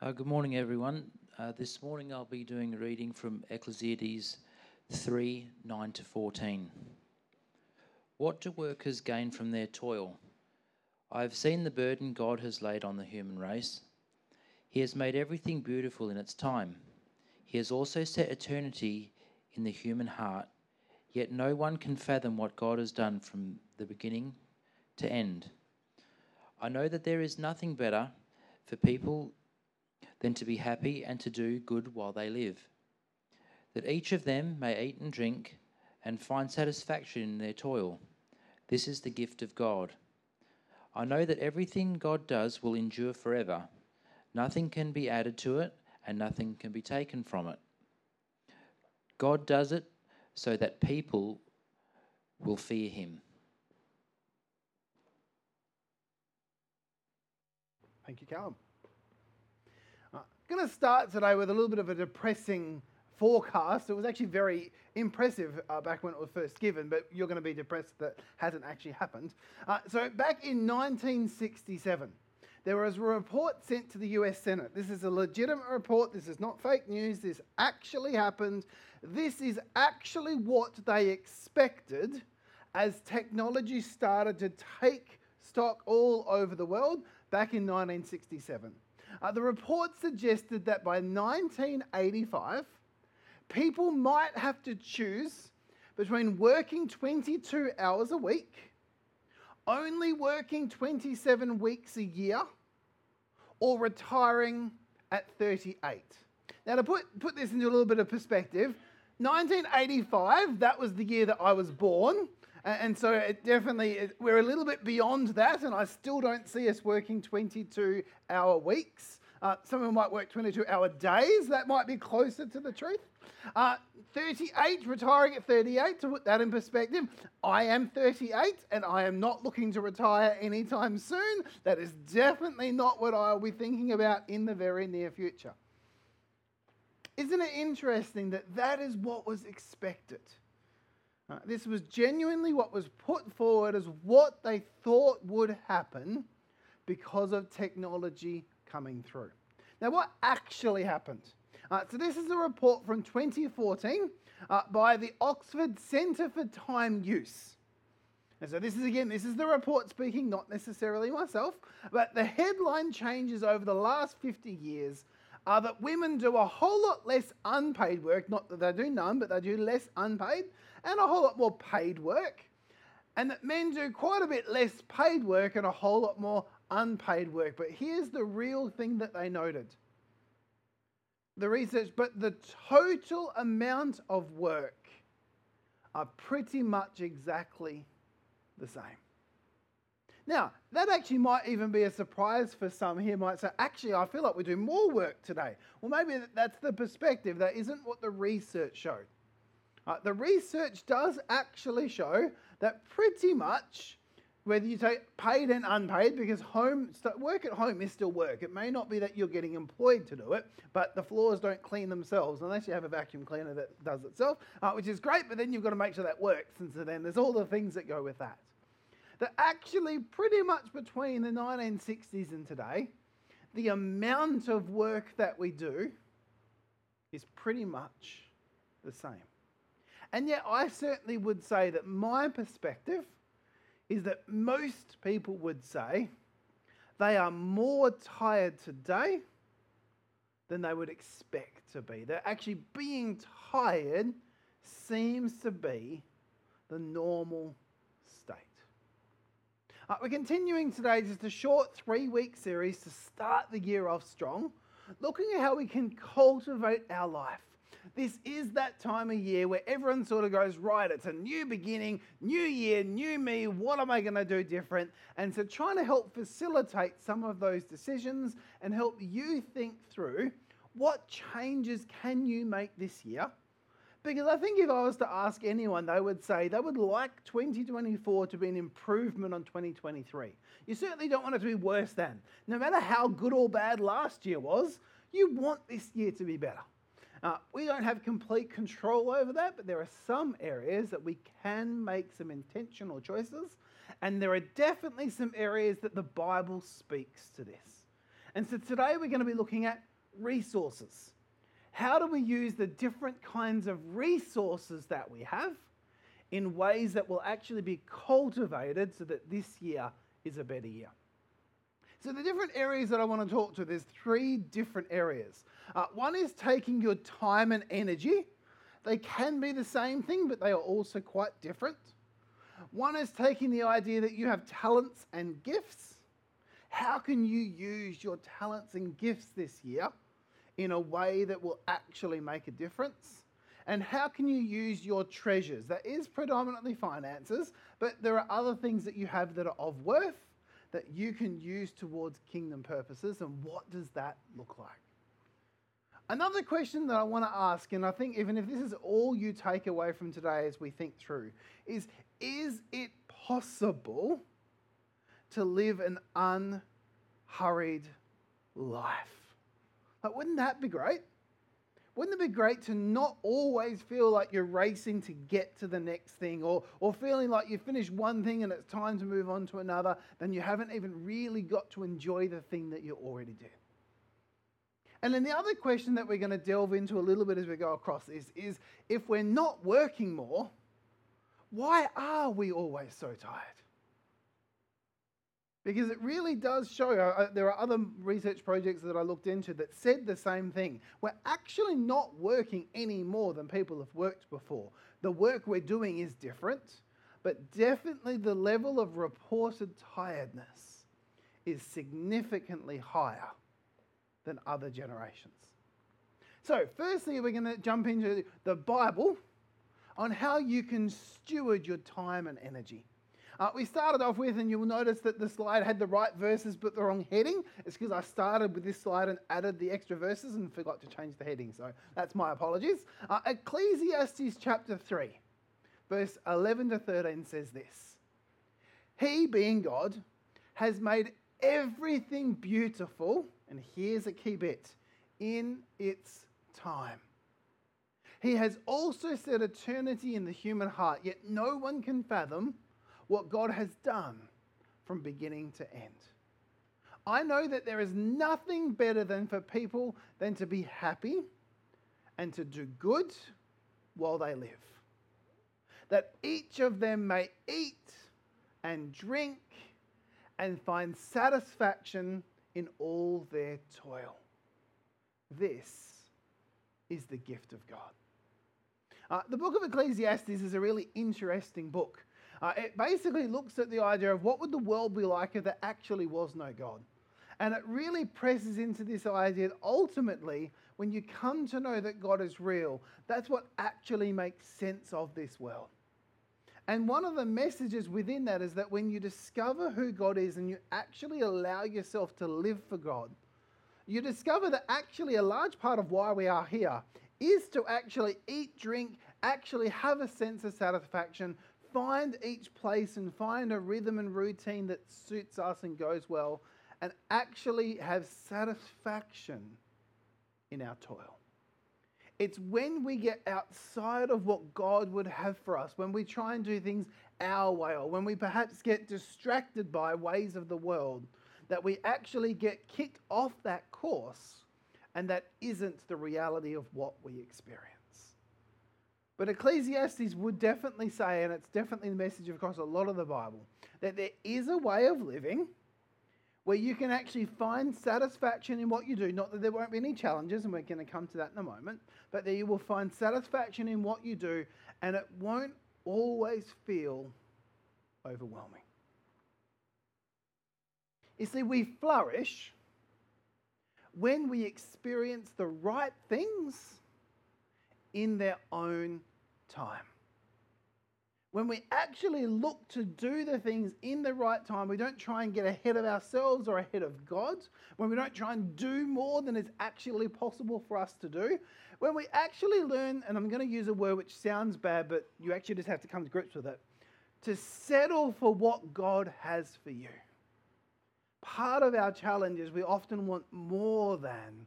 Uh, good morning, everyone. Uh, this morning I'll be doing a reading from Ecclesiastes 3 9 to 14. What do workers gain from their toil? I have seen the burden God has laid on the human race. He has made everything beautiful in its time. He has also set eternity in the human heart, yet no one can fathom what God has done from the beginning to end. I know that there is nothing better for people than to be happy and to do good while they live, that each of them may eat and drink and find satisfaction in their toil. This is the gift of God. I know that everything God does will endure forever. Nothing can be added to it, and nothing can be taken from it. God does it so that people will fear him. Thank you, Callum. Going to start today with a little bit of a depressing forecast. It was actually very impressive uh, back when it was first given, but you're going to be depressed that hasn't actually happened. Uh, so, back in 1967, there was a report sent to the US Senate. This is a legitimate report. This is not fake news. This actually happened. This is actually what they expected as technology started to take stock all over the world back in 1967. Uh, the report suggested that by 1985, people might have to choose between working 22 hours a week, only working 27 weeks a year, or retiring at 38. Now, to put, put this into a little bit of perspective, 1985, that was the year that I was born. And so it definitely, we're a little bit beyond that, and I still don't see us working 22 hour weeks. Uh, some of them might work 22 hour days. That might be closer to the truth. Uh, 38, retiring at 38, to put that in perspective, I am 38 and I am not looking to retire anytime soon. That is definitely not what I'll be thinking about in the very near future. Isn't it interesting that that is what was expected? Uh, this was genuinely what was put forward as what they thought would happen because of technology coming through. Now, what actually happened? Uh, so, this is a report from 2014 uh, by the Oxford Centre for Time Use. And so, this is again, this is the report speaking, not necessarily myself, but the headline changes over the last 50 years are that women do a whole lot less unpaid work, not that they do none, but they do less unpaid, and a whole lot more paid work. And that men do quite a bit less paid work and a whole lot more unpaid work. But here's the real thing that they noted the research, but the total amount of work are pretty much exactly the same. Now, that actually might even be a surprise for some here. Might say, actually, I feel like we do more work today. Well, maybe that's the perspective. That isn't what the research showed. Uh, the research does actually show that pretty much whether you take paid and unpaid, because home work at home is still work. It may not be that you're getting employed to do it, but the floors don't clean themselves unless you have a vacuum cleaner that does itself, uh, which is great. But then you've got to make sure that works, and so then there's all the things that go with that. That actually, pretty much between the 1960s and today, the amount of work that we do is pretty much the same. And yet, I certainly would say that my perspective is that most people would say they are more tired today than they would expect to be. That actually being tired seems to be the normal state. Uh, we're continuing today just a short three week series to start the year off strong, looking at how we can cultivate our life this is that time of year where everyone sort of goes, right, it's a new beginning, new year, new me. What am I going to do different? And so, trying to help facilitate some of those decisions and help you think through what changes can you make this year? Because I think if I was to ask anyone, they would say they would like 2024 to be an improvement on 2023. You certainly don't want it to be worse than. No matter how good or bad last year was, you want this year to be better. Uh, we don't have complete control over that, but there are some areas that we can make some intentional choices, and there are definitely some areas that the Bible speaks to this. And so today we're going to be looking at resources. How do we use the different kinds of resources that we have in ways that will actually be cultivated so that this year is a better year? So, the different areas that I want to talk to, there's three different areas. Uh, one is taking your time and energy. They can be the same thing, but they are also quite different. One is taking the idea that you have talents and gifts. How can you use your talents and gifts this year in a way that will actually make a difference? And how can you use your treasures? That is predominantly finances, but there are other things that you have that are of worth that you can use towards kingdom purposes. And what does that look like? Another question that I want to ask, and I think even if this is all you take away from today as we think through, is is it possible to live an unhurried life? Like, wouldn't that be great? Wouldn't it be great to not always feel like you're racing to get to the next thing or, or feeling like you finished one thing and it's time to move on to another, then you haven't even really got to enjoy the thing that you already did? And then the other question that we're going to delve into a little bit as we go across this is if we're not working more, why are we always so tired? Because it really does show, uh, uh, there are other research projects that I looked into that said the same thing. We're actually not working any more than people have worked before. The work we're doing is different, but definitely the level of reported tiredness is significantly higher than other generations. So, firstly, we're going to jump into the Bible on how you can steward your time and energy. Uh, we started off with, and you'll notice that the slide had the right verses but the wrong heading. It's because I started with this slide and added the extra verses and forgot to change the heading. So that's my apologies. Uh, Ecclesiastes chapter 3, verse 11 to 13 says this He, being God, has made everything beautiful, and here's a key bit, in its time. He has also set eternity in the human heart, yet no one can fathom what God has done from beginning to end. I know that there is nothing better than for people than to be happy and to do good while they live. That each of them may eat and drink and find satisfaction in all their toil. This is the gift of God. Uh, the book of Ecclesiastes is a really interesting book. Uh, it basically looks at the idea of what would the world be like if there actually was no God. And it really presses into this idea that ultimately, when you come to know that God is real, that's what actually makes sense of this world. And one of the messages within that is that when you discover who God is and you actually allow yourself to live for God, you discover that actually a large part of why we are here is to actually eat, drink, actually have a sense of satisfaction, find each place and find a rhythm and routine that suits us and goes well, and actually have satisfaction in our toil. It's when we get outside of what God would have for us, when we try and do things our way, or when we perhaps get distracted by ways of the world, that we actually get kicked off that course, and that isn't the reality of what we experience. But Ecclesiastes would definitely say, and it's definitely the message across a lot of the Bible, that there is a way of living where you can actually find satisfaction in what you do. Not that there won't be any challenges, and we're going to come to that in a moment, but that you will find satisfaction in what you do, and it won't always feel overwhelming. You see, we flourish when we experience the right things in their own time. When we actually look to do the things in the right time, we don't try and get ahead of ourselves or ahead of God. When we don't try and do more than is actually possible for us to do. When we actually learn, and I'm going to use a word which sounds bad, but you actually just have to come to grips with it, to settle for what God has for you. Part of our challenge is we often want more than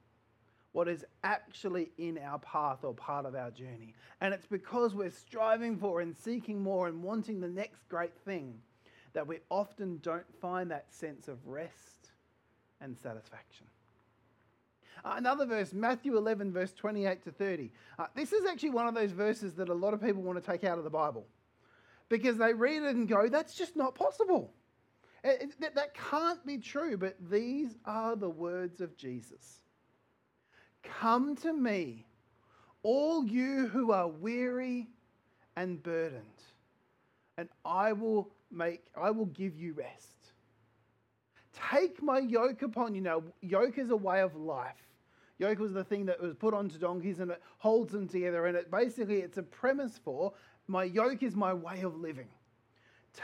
what is actually in our path or part of our journey. And it's because we're striving for and seeking more and wanting the next great thing that we often don't find that sense of rest and satisfaction. Uh, another verse, Matthew 11, verse 28 to 30. Uh, this is actually one of those verses that a lot of people want to take out of the Bible because they read it and go, that's just not possible. It, it, that can't be true, but these are the words of Jesus. Come to me, all you who are weary and burdened, and I will make I will give you rest. Take my yoke upon you. Now, yoke is a way of life. Yoke was the thing that was put onto donkeys and it holds them together. And it basically it's a premise for my yoke is my way of living.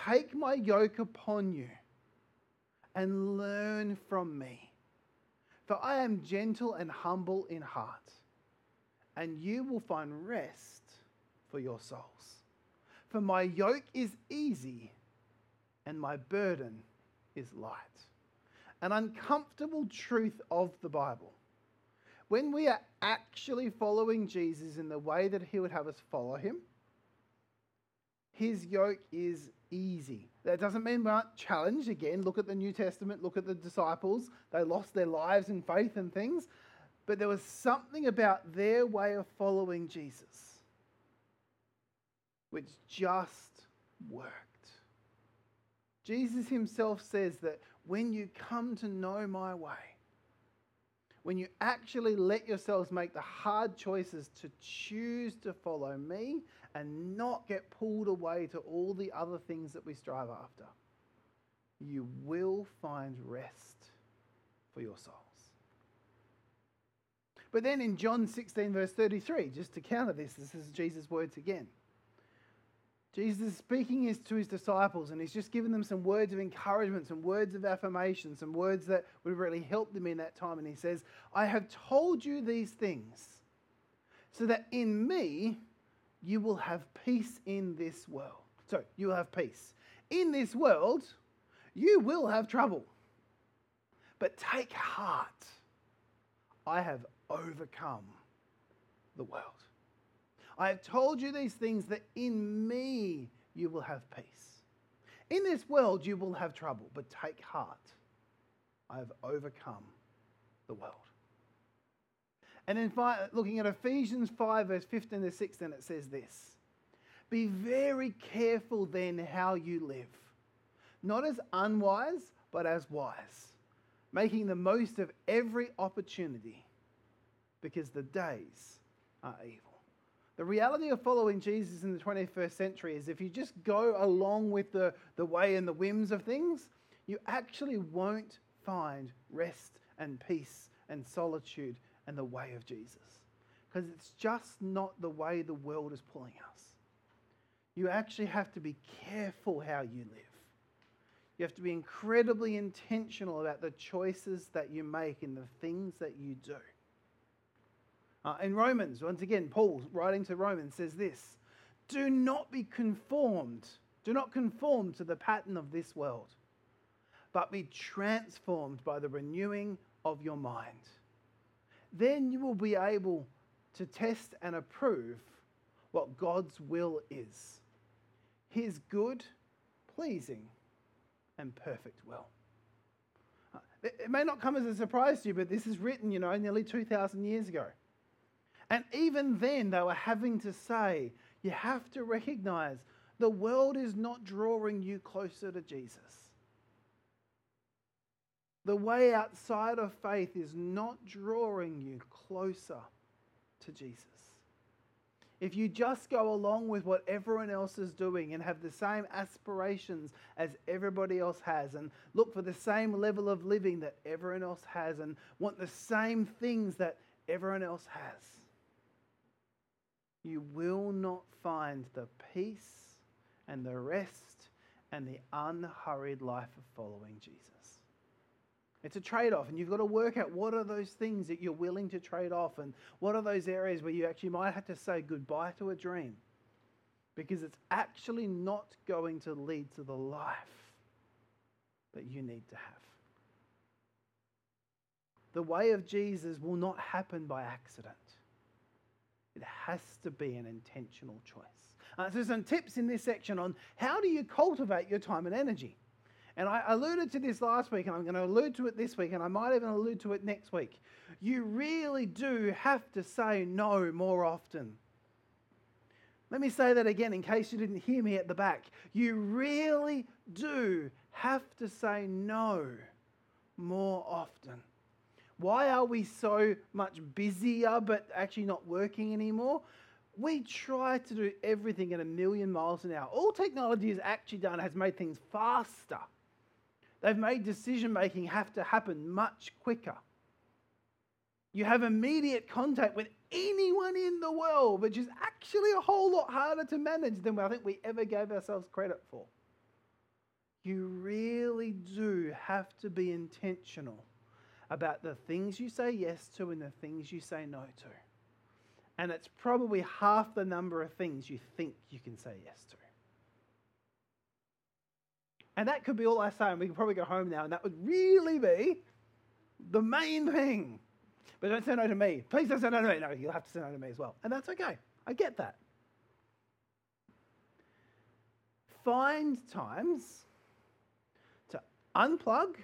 Take my yoke upon you and learn from me. For I am gentle and humble in heart, and you will find rest for your souls. For my yoke is easy and my burden is light. An uncomfortable truth of the Bible. When we are actually following Jesus in the way that he would have us follow him, his yoke is easy. That doesn't mean we aren't challenged. Again, look at the New Testament, look at the disciples. They lost their lives in faith and things. But there was something about their way of following Jesus which just worked. Jesus himself says that when you come to know my way, when you actually let yourselves make the hard choices to choose to follow me and not get pulled away to all the other things that we strive after, you will find rest for your souls. But then in John 16, verse 33, just to counter this, this is Jesus' words again. Jesus is speaking to his disciples and he's just given them some words of encouragement, some words of affirmation, some words that would really help them in that time. And he says, I have told you these things so that in me you will have peace in this world. So you will have peace. In this world, you will have trouble. But take heart. I have overcome the world. I have told you these things that in me you will have peace. In this world you will have trouble, but take heart. I have overcome the world. And then looking at Ephesians 5, verse 15 to 16, it says this Be very careful then how you live, not as unwise, but as wise, making the most of every opportunity, because the days are evil. The reality of following Jesus in the 21st century is if you just go along with the, the way and the whims of things, you actually won't find rest and peace and solitude and the way of Jesus. Because it's just not the way the world is pulling us. You actually have to be careful how you live. You have to be incredibly intentional about the choices that you make and the things that you do. Uh, in Romans, once again, Paul writing to Romans says this Do not be conformed, do not conform to the pattern of this world, but be transformed by the renewing of your mind. Then you will be able to test and approve what God's will is his good, pleasing, and perfect will. Uh, it may not come as a surprise to you, but this is written, you know, nearly 2,000 years ago. And even then, they were having to say, you have to recognize the world is not drawing you closer to Jesus. The way outside of faith is not drawing you closer to Jesus. If you just go along with what everyone else is doing and have the same aspirations as everybody else has, and look for the same level of living that everyone else has, and want the same things that everyone else has, you will not find the peace and the rest and the unhurried life of following Jesus. It's a trade off, and you've got to work out what are those things that you're willing to trade off, and what are those areas where you actually might have to say goodbye to a dream because it's actually not going to lead to the life that you need to have. The way of Jesus will not happen by accident. It has to be an intentional choice. Uh, so, some tips in this section on how do you cultivate your time and energy. And I alluded to this last week, and I'm going to allude to it this week, and I might even allude to it next week. You really do have to say no more often. Let me say that again in case you didn't hear me at the back. You really do have to say no more often. Why are we so much busier but actually not working anymore? We try to do everything at a million miles an hour. All technology has actually done has made things faster. They've made decision making have to happen much quicker. You have immediate contact with anyone in the world, which is actually a whole lot harder to manage than I think we ever gave ourselves credit for. You really do have to be intentional about the things you say yes to and the things you say no to. And it's probably half the number of things you think you can say yes to. And that could be all I say, and we can probably go home now, and that would really be the main thing. But don't say no to me. Please don't say no to me. No, you'll have to say no to me as well. And that's okay. I get that. Find times to unplug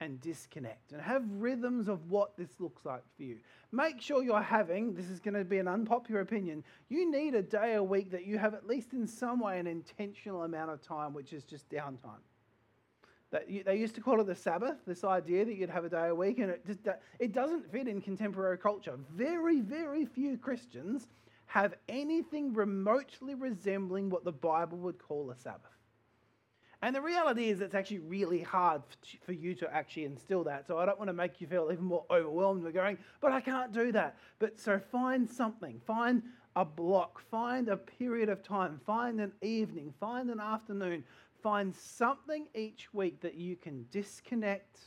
and disconnect and have rhythms of what this looks like for you. Make sure you're having, this is going to be an unpopular opinion, you need a day a week that you have at least in some way an intentional amount of time, which is just downtime. They used to call it the Sabbath, this idea that you'd have a day a week, and it, just, it doesn't fit in contemporary culture. Very, very few Christians have anything remotely resembling what the Bible would call a Sabbath. And the reality is, it's actually really hard for you to actually instill that. So I don't want to make you feel even more overwhelmed with going, but I can't do that. But so find something, find a block, find a period of time, find an evening, find an afternoon, find something each week that you can disconnect,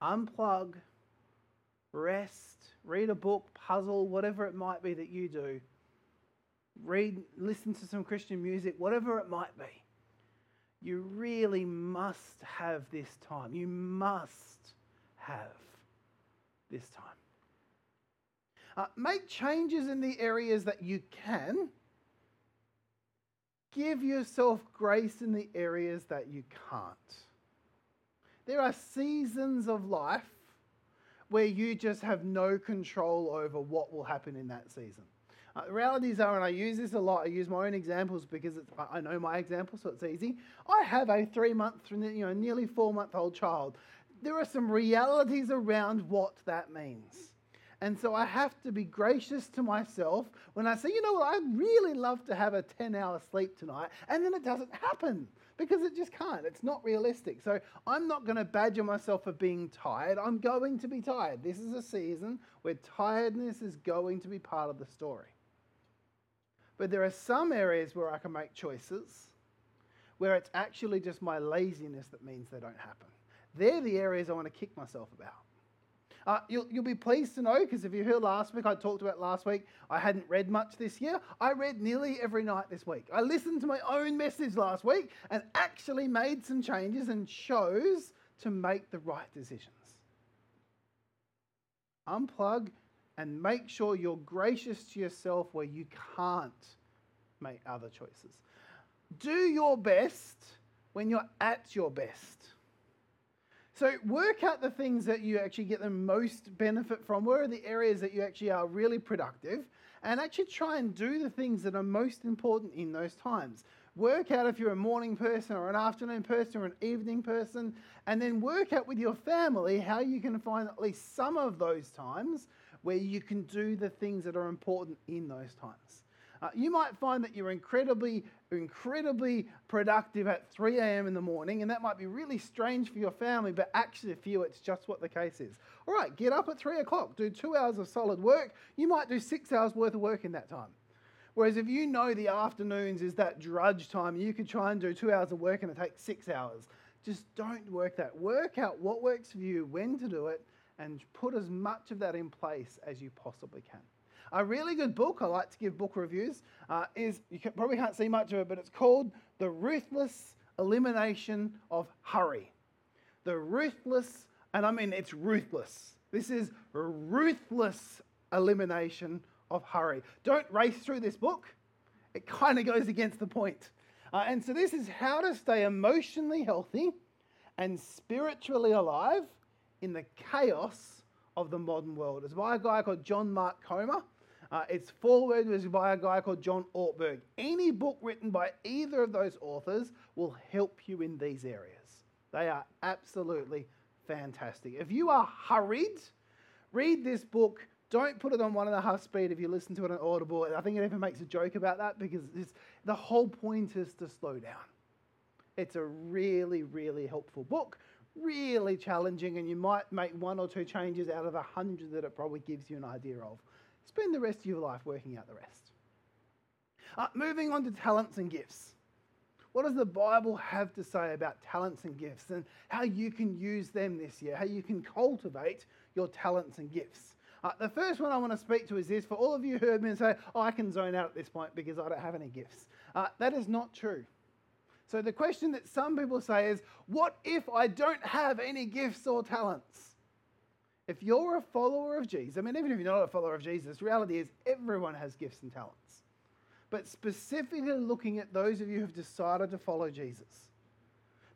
unplug, rest, read a book, puzzle, whatever it might be that you do. Read, listen to some Christian music, whatever it might be you really must have this time. You must have this time. Uh, make changes in the areas that you can. Give yourself grace in the areas that you can't. There are seasons of life where you just have no control over what will happen in that season. Uh, realities are, and I use this a lot, I use my own examples because I know my example, so it's easy. I have a three month, you know, nearly four month old child. There are some realities around what that means. And so I have to be gracious to myself when I say, you know what, I'd really love to have a 10 hour sleep tonight, and then it doesn't happen because it just can't. It's not realistic. So I'm not going to badger myself for being tired. I'm going to be tired. This is a season where tiredness is going to be part of the story. But there are some areas where I can make choices where it's actually just my laziness that means they don't happen. They're the areas I want to kick myself about. Uh, you'll, you'll be pleased to know, because if you heard last week, I talked about last week, I hadn't read much this year. I read nearly every night this week. I listened to my own message last week and actually made some changes and chose to make the right decisions. Unplug and make sure you're gracious to yourself where you can't make other choices. Do your best when you're at your best. So work out the things that you actually get the most benefit from. Where are the areas that you actually are really productive? And actually try and do the things that are most important in those times. Work out if you're a morning person or an afternoon person or an evening person, and then work out with your family how you can find at least some of those times where you can do the things that are important in those times. Uh, you might find that you're incredibly, incredibly productive at 3 a.m. in the morning, and that might be really strange for your family, but actually for you, it's just what the case is. All right, get up at 3 o'clock, do two hours of solid work. You might do six hours worth of work in that time. Whereas if you know the afternoons is that drudge time, you could try and do two hours of work and it takes six hours. Just don't work that. Work out what works for you, when to do it, and put as much of that in place as you possibly can. A really good book, I like to give book reviews, uh, is you can, probably can't see much of it, but it's called The Ruthless Elimination of Hurry. The Ruthless, and I mean it's ruthless. This is ruthless elimination of hurry. Don't race through this book, it kind of goes against the point. Uh, and so this is how to stay emotionally healthy and spiritually alive in the chaos of the modern world. It's by a guy called John Mark Comer. Uh, it's foreword was by a guy called John Ortberg. Any book written by either of those authors will help you in these areas. They are absolutely fantastic. If you are hurried, read this book. Don't put it on one and a half speed if you listen to it on Audible. I think it even makes a joke about that because the whole point is to slow down. It's a really, really helpful book, really challenging, and you might make one or two changes out of a hundred that it probably gives you an idea of. Spend the rest of your life working out the rest. Uh, moving on to talents and gifts. What does the Bible have to say about talents and gifts and how you can use them this year, how you can cultivate your talents and gifts? Uh, the first one I want to speak to is this for all of you who heard me say, oh, I can zone out at this point because I don't have any gifts. Uh, that is not true. So the question that some people say is, what if I don't have any gifts or talents? If you're a follower of Jesus, I mean, even if you're not a follower of Jesus, reality is everyone has gifts and talents. But specifically looking at those of you who've decided to follow Jesus,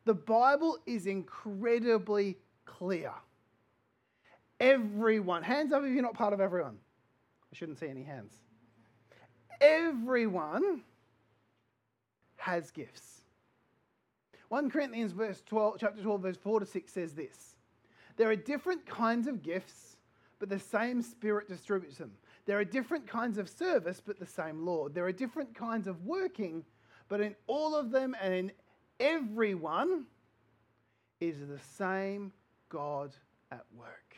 the Bible is incredibly clear. Everyone, hands up if you're not part of everyone. I shouldn't see any hands. Everyone has gifts. 1 Corinthians verse 12, chapter 12, verse 4 to 6 says this there are different kinds of gifts, but the same Spirit distributes them. There are different kinds of service, but the same Lord. There are different kinds of working, but in all of them and in everyone is the same God at work.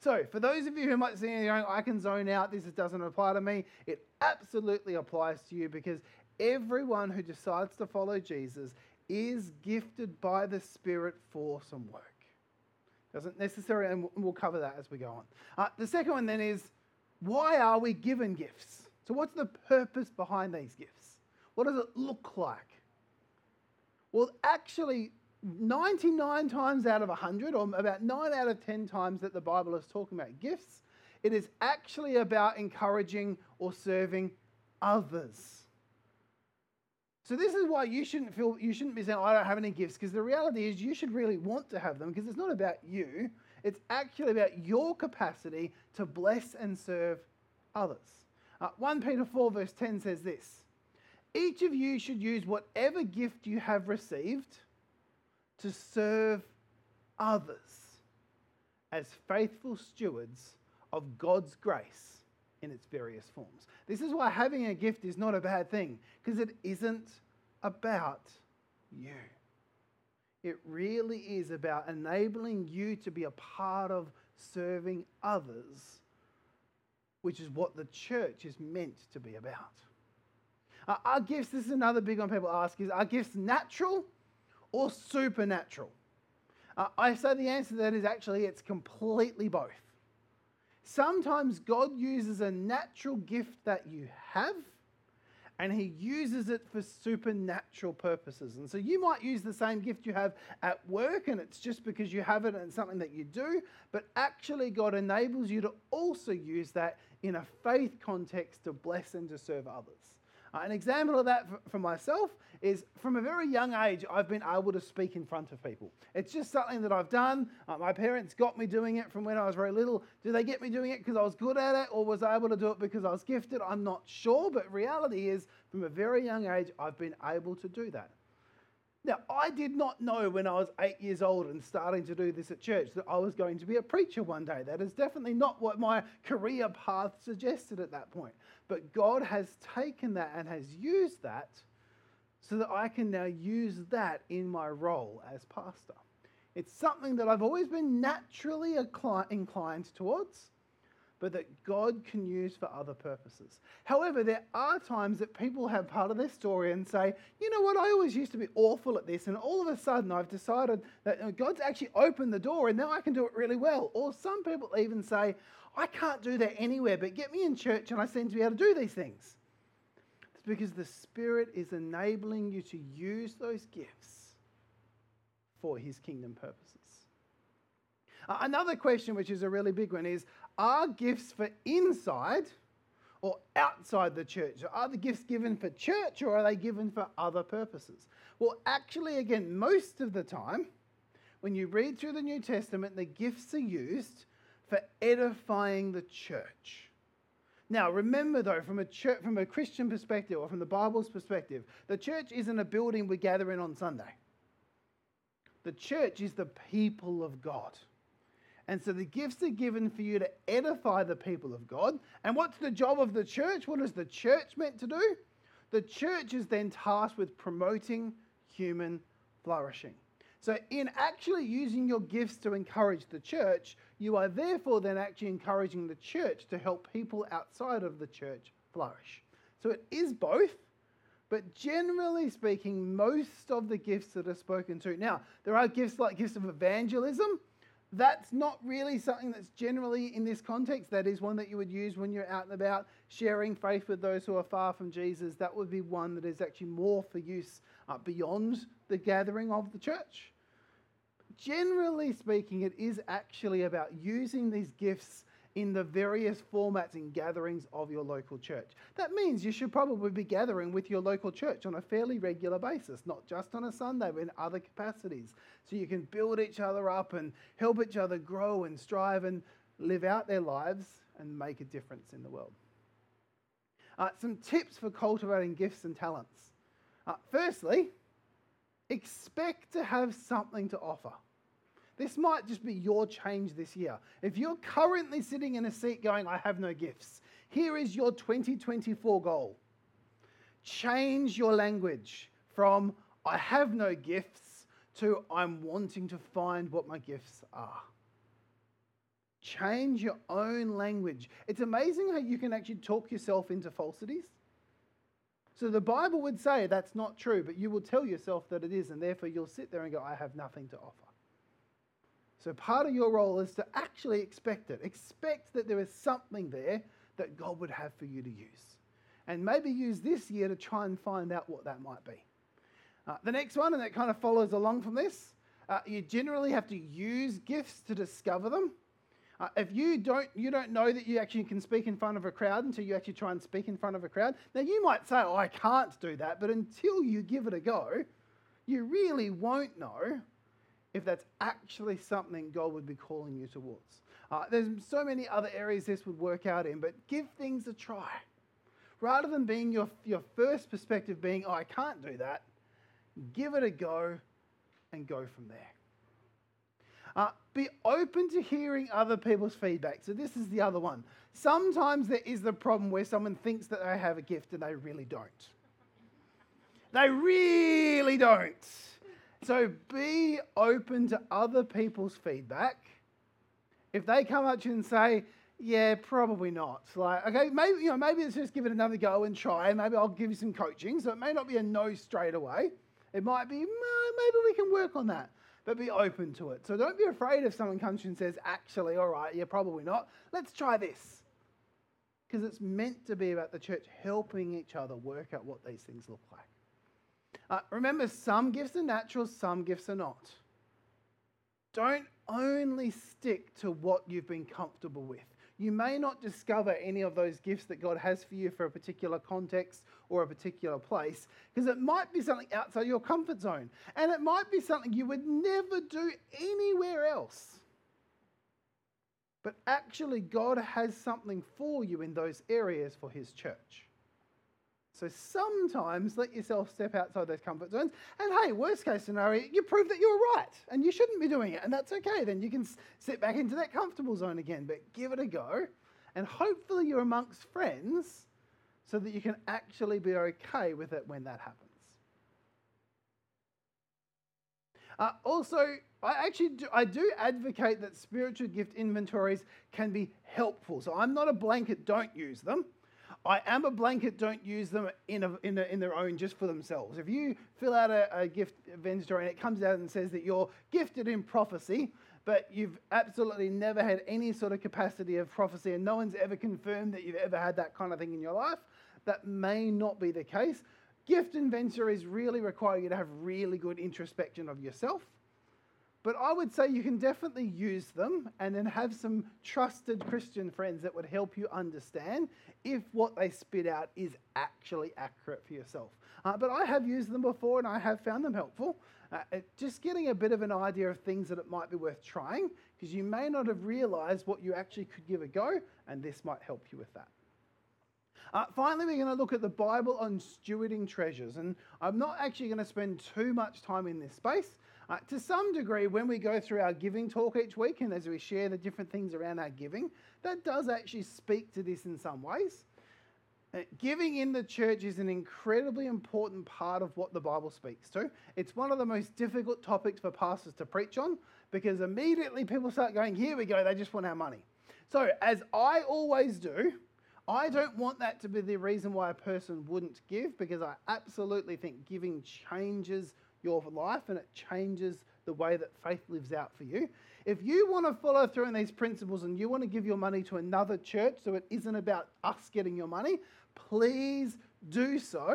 So, for those of you who might say, going, I can zone out, this doesn't apply to me, it absolutely applies to you because everyone who decides to follow Jesus is gifted by the Spirit for some work. Doesn't necessarily, and we'll cover that as we go on. Uh, the second one then is why are we given gifts? So, what's the purpose behind these gifts? What does it look like? Well, actually, 99 times out of 100, or about 9 out of 10 times that the Bible is talking about gifts, it is actually about encouraging or serving others. So this is why you shouldn't feel you shouldn't be saying I don't have any gifts because the reality is you should really want to have them because it's not about you. It's actually about your capacity to bless and serve others. Uh, 1 Peter 4 verse 10 says this. Each of you should use whatever gift you have received to serve others as faithful stewards of God's grace in its various forms. This is why having a gift is not a bad thing, because it isn't about you. It really is about enabling you to be a part of serving others, which is what the church is meant to be about. Our gifts, this is another big one people ask, is our gifts natural or supernatural? Uh, I say the answer to that is actually it's completely both. Sometimes God uses a natural gift that you have and he uses it for supernatural purposes. And so you might use the same gift you have at work and it's just because you have it and it's something that you do, but actually God enables you to also use that in a faith context to bless and to serve others. Uh, an example of that for, myself is from a very young age, I've been able to speak in front of people. It's just something that I've done. Uh, my parents got me doing it from when I was very little. Do they get me doing it because I was good at it or was I able to do it because I was gifted? I'm not sure, but reality is from a very young age, I've been able to do that. Now, I did not know when I was eight years old and starting to do this at church that I was going to be a preacher one day. That is definitely not what my career path suggested at that point. But God has taken that and has used that so that I can now use that in my role as pastor. It's something that I've always been naturally inclined towards but that God can use for other purposes. However, there are times that people have part of their story and say, you know what, I always used to be awful at this, and all of a sudden I've decided that God's actually opened the door and now I can do it really well. Or some people even say, I can't do that anywhere, but get me in church and I seem to be able to do these things. It's because the Spirit is enabling you to use those gifts for His kingdom purposes. Another question, which is a really big one, is are gifts for inside or outside the church? Are the gifts given for church or are they given for other purposes? Well, actually, again, most of the time, when you read through the New Testament, the gifts are used for edifying the church. Now, remember though, from a church, from a Christian perspective or from the Bible's perspective, the church isn't a building we gather in on Sunday. The church is the people of God. And so the gifts are given for you to edify the people of God. And what's the job of the church? What is the church meant to do? The church is then tasked with promoting human flourishing. So, in actually using your gifts to encourage the church, you are therefore then actually encouraging the church to help people outside of the church flourish. So, it is both, but generally speaking, most of the gifts that are spoken to. Now, there are gifts like gifts of evangelism. That's not really something that's generally in this context. That is one that you would use when you're out and about sharing faith with those who are far from Jesus. That would be one that is actually more for use uh, beyond the gathering of the church. Generally speaking, it is actually about using these gifts in the various formats and gatherings of your local church. That means you should probably be gathering with your local church on a fairly regular basis, not just on a Sunday, but in other capacities. So you can build each other up and help each other grow and strive and live out their lives and make a difference in the world. Uh, some tips for cultivating gifts and talents. Uh, firstly, expect to have something to offer. This might just be your change this year. If you're currently sitting in a seat going, I have no gifts, here is your 2024 goal. Change your language from I have no gifts to I'm wanting to find what my gifts are. Change your own language. It's amazing how you can actually talk yourself into falsities. So the Bible would say that's not true, but you will tell yourself that it is, and therefore you'll sit there and go, I have nothing to offer. So part of your role is to actually expect it. Expect that there is something there that God would have for you to use. And maybe use this year to try and find out what that might be. Uh, the next one, and that kind of follows along from this, uh, you generally have to use gifts to discover them. Uh, if you don't, you don't know that you actually can speak in front of a crowd until you actually try and speak in front of a crowd. Now you might say, "Oh, I can't do that," but until you give it a go, you really won't know if that's actually something God would be calling you towards. Uh, there's so many other areas this would work out in, but give things a try. Rather than being your, your first perspective being, oh, I can't do that, give it a go and go from there. Uh, be open to hearing other people's feedback. So, this is the other one. Sometimes there is the problem where someone thinks that they have a gift and they really don't. They really don't. So, be open to other people's feedback. If they come to you and say, yeah, probably not. Like, okay, maybe you know, maybe let's just give it another go and try. And maybe I'll give you some coaching. So it may not be a no straight away. It might be, maybe we can work on that but be open to it. So don't be afraid if someone comes to you and says, actually, all right, yeah, probably not. Let's try this. Because it's meant to be about the church helping each other work out what these things look like. Uh, remember, some gifts are natural, some gifts are not. Don't only stick to what you've been comfortable with you may not discover any of those gifts that God has for you for a particular context or a particular place because it might be something outside your comfort zone and it might be something you would never do anywhere else. But actually, God has something for you in those areas for His church. So sometimes let yourself step outside those comfort zones. And hey, worst case scenario, you prove that you're right and you shouldn't be doing it. And that's okay. Then you can sit back into that comfortable zone again. But give it a go. And hopefully you're amongst friends so that you can actually be okay with it when that happens. Uh, also, I actually do, I do advocate that spiritual gift inventories can be helpful. So I'm not a blanket, don't use them. I am a blanket, don't use them in, a, in, a, in their own just for themselves. If you fill out a, a gift inventory and it comes out and says that you're gifted in prophecy, but you've absolutely never had any sort of capacity of prophecy and no one's ever confirmed that you've ever had that kind of thing in your life, that may not be the case. Gift inventories really require you to have really good introspection of yourself But I would say you can definitely use them and then have some trusted Christian friends that would help you understand if what they spit out is actually accurate for yourself. Uh, but I have used them before and I have found them helpful. Uh, just getting a bit of an idea of things that it might be worth trying because you may not have realized what you actually could give a go, and this might help you with that. Uh, finally, we're going to look at the Bible on stewarding treasures. And I'm not actually going to spend too much time in this space. Uh, to some degree, when we go through our giving talk each week and as we share the different things around our giving, that does actually speak to this in some ways. Uh, giving in the church is an incredibly important part of what the Bible speaks to. It's one of the most difficult topics for pastors to preach on because immediately people start going, Here we go, they just want our money. So, as I always do, I don't want that to be the reason why a person wouldn't give because I absolutely think giving changes your life and it changes the way that faith lives out for you. If you want to follow through in these principles and you want to give your money to another church so it isn't about us getting your money, please do so.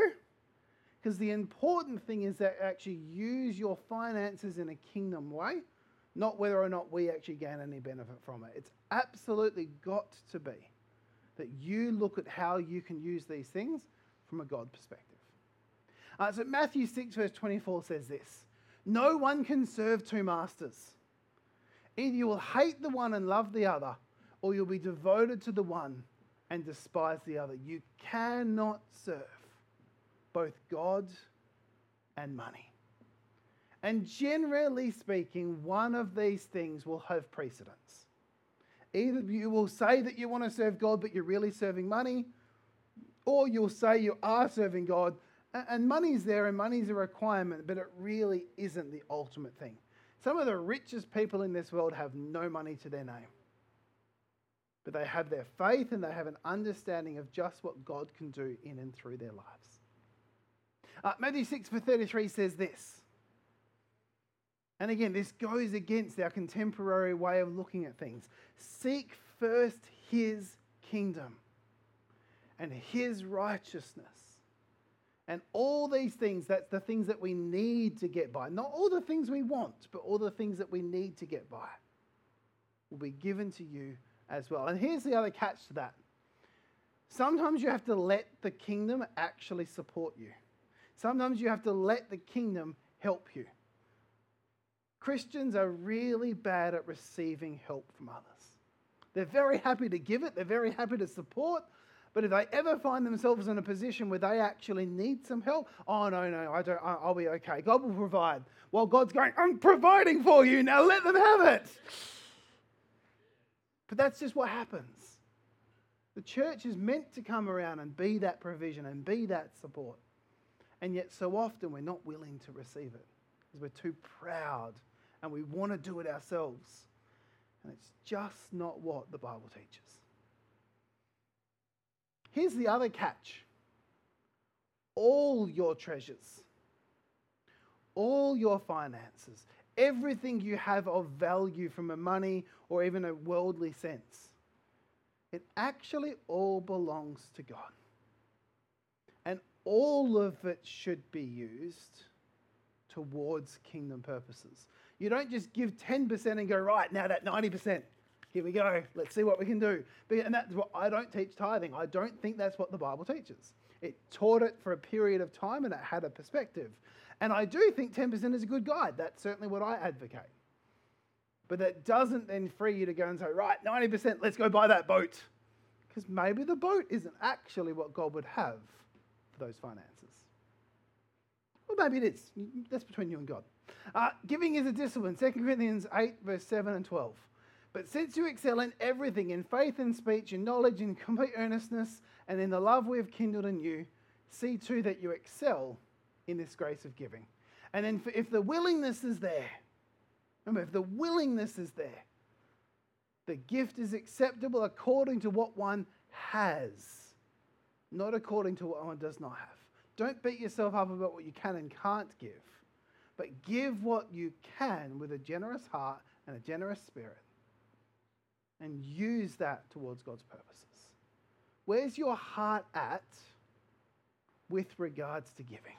Because the important thing is that actually use your finances in a kingdom way, not whether or not we actually gain any benefit from it. It's absolutely got to be that you look at how you can use these things from a God perspective. Uh, so Matthew 6, verse 24 says this No one can serve two masters. Either you will hate the one and love the other, or you'll be devoted to the one and despise the other. You cannot serve both God and money. And generally speaking, one of these things will have precedence. Either you will say that you want to serve God, but you're really serving money, or you'll say you are serving God, and money's there and money's a requirement, but it really isn't the ultimate thing. Some of the richest people in this world have no money to their name but they have their faith and they have an understanding of just what God can do in and through their lives. Uh, Matthew 6 for 33 says this. And again, this goes against our contemporary way of looking at things. Seek first his kingdom and his righteousness. And all these things, that's the things that we need to get by. Not all the things we want, but all the things that we need to get by will be given to you as well. And here's the other catch to that sometimes you have to let the kingdom actually support you, sometimes you have to let the kingdom help you. Christians are really bad at receiving help from others. They're very happy to give it, they're very happy to support, but if they ever find themselves in a position where they actually need some help, oh no, no, I don't, I'll be okay. God will provide. Well, God's going, I'm providing for you. Now let them have it. But that's just what happens. The church is meant to come around and be that provision and be that support. And yet, so often, we're not willing to receive it because we're too proud and we want to do it ourselves. And it's just not what the Bible teaches. Here's the other catch all your treasures, all your finances, everything you have of value from a money or even a worldly sense. It actually all belongs to God. And all of it should be used towards kingdom purposes. You don't just give 10% and go, right, now that 90%, here we go, let's see what we can do. And that's what I don't teach tithing. I don't think that's what the Bible teaches. It taught it for a period of time and it had a perspective. And I do think 10% is a good guide. That's certainly what I advocate. But that doesn't then free you to go and say, right, 90%, let's go buy that boat. Because maybe the boat isn't actually what God would have for those finances. Well, maybe it is. That's between you and God. Uh, giving is a discipline. 2 Corinthians 8, verse 7 and 12. But since you excel in everything, in faith and speech, in knowledge, in complete earnestness, and in the love we have kindled in you, see too that you excel in this grace of giving. And then if the willingness is there, remember, if the willingness is there, the gift is acceptable according to what one has, not according to what one does not have. Don't beat yourself up about what you can and can't give, but give what you can with a generous heart and a generous spirit and use that towards God's purposes. Where's your heart at with regards to giving?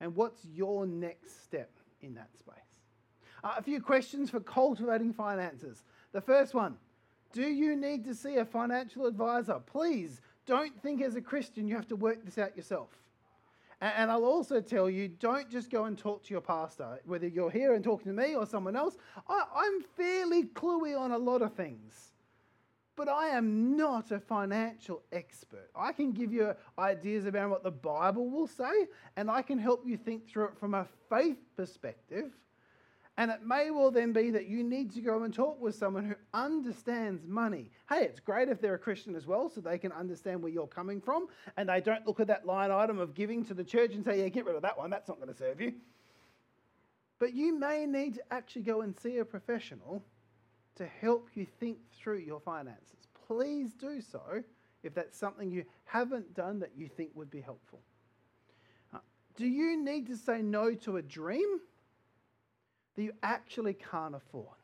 And what's your next step in that space? Uh, a few questions for cultivating finances. The first one Do you need to see a financial advisor? Please don't think as a Christian you have to work this out yourself. And I'll also tell you, don't just go and talk to your pastor, whether you're here and talking to me or someone else. I, am fairly cluey on a lot of things, but I am not a financial expert. I can give you ideas about what the Bible will say, and I can help you think through it from a faith perspective and it may well then be that you need to go and talk with someone who understands money. Hey, it's great if they're a Christian as well, so they can understand where you're coming from and they don't look at that line item of giving to the church and say, yeah, get rid of that one, that's not going to serve you. But you may need to actually go and see a professional to help you think through your finances. Please do so if that's something you haven't done that you think would be helpful. Uh, do you need to say no to a dream? That you actually can't afford.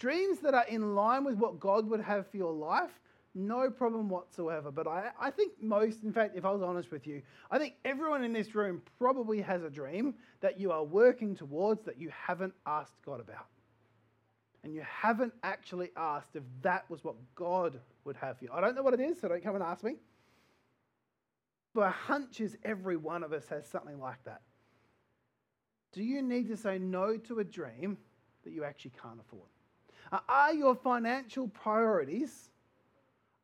Dreams that are in line with what God would have for your life, no problem whatsoever. But I, I think most, in fact, if I was honest with you, I think everyone in this room probably has a dream that you are working towards that you haven't asked God about. And you haven't actually asked if that was what God would have for you. I don't know what it is, so don't come and ask me. But a hunch is every one of us has something like that. Do you need to say no to a dream that you actually can't afford? Are your financial priorities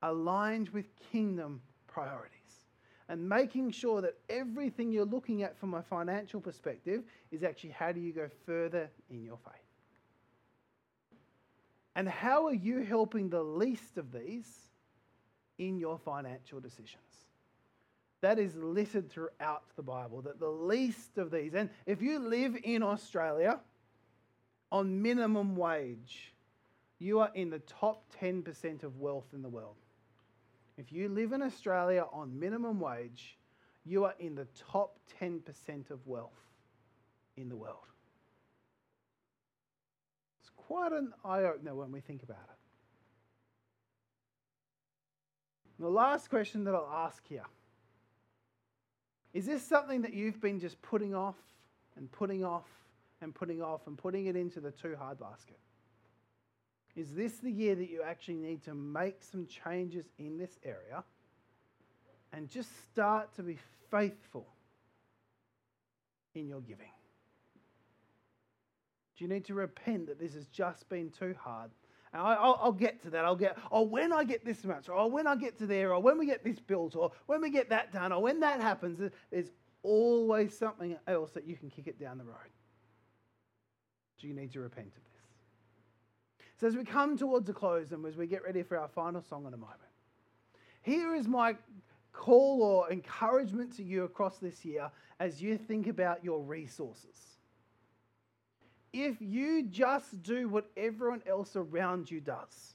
aligned with kingdom priorities? And making sure that everything you're looking at from a financial perspective is actually how do you go further in your faith? And how are you helping the least of these in your financial decisions? That is littered throughout the Bible, that the least of these, and if you live in Australia on minimum wage, you are in the top 10% of wealth in the world. If you live in Australia on minimum wage, you are in the top 10% of wealth in the world. It's quite an eye opener when we think about it. The last question that I'll ask here is this something that you've been just putting off and putting off and putting off and putting it into the too hard basket? Is this the year that you actually need to make some changes in this area and just start to be faithful in your giving? Do you need to repent that this has just been too hard and I, will get to that. I'll get, oh, when I get this much, or when I get to there, or when we get this built, or when we get that done, or when that happens, there's always something else that you can kick it down the road. Do you need to repent of this? So, as we come towards a close and as we get ready for our final song in a moment, here is my call or encouragement to you across this year as you think about your resources if you just do what everyone else around you does,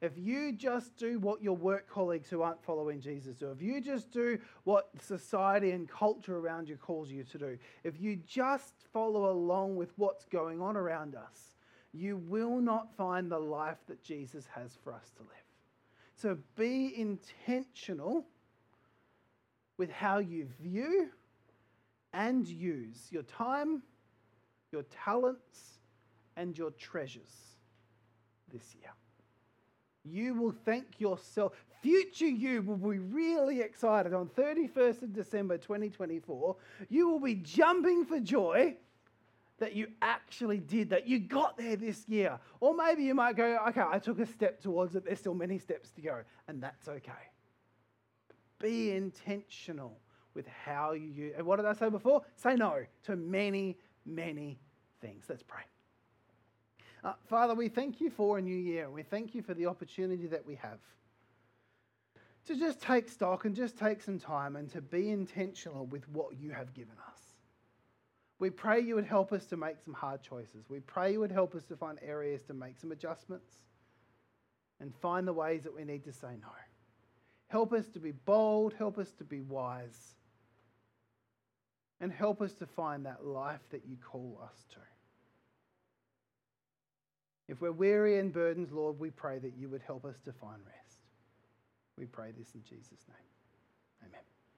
if you just do what your work colleagues who aren't following Jesus do, if you just do what society and culture around you calls you to do, if you just follow along with what's going on around us, you will not find the life that Jesus has for us to live. So be intentional with how you view and use your time your talents, and your treasures this year. You will thank yourself. Future you will be really excited on 31st of December 2024. You will be jumping for joy that you actually did that. You got there this year. Or maybe you might go, okay, I took a step towards it. There's still many steps to go. And that's okay. Be intentional with how you. And what did I say before? Say no to many, many things. Let's pray. Uh, Father, we thank you for a new year. We thank you for the opportunity that we have to just take stock and just take some time and to be intentional with what you have given us. We pray you would help us to make some hard choices. We pray you would help us to find areas to make some adjustments and find the ways that we need to say no. Help us to be bold, help us to be wise, and help us to find that life that you call us to. If we're weary and burdened, Lord, we pray that you would help us to find rest. We pray this in Jesus' name. Amen.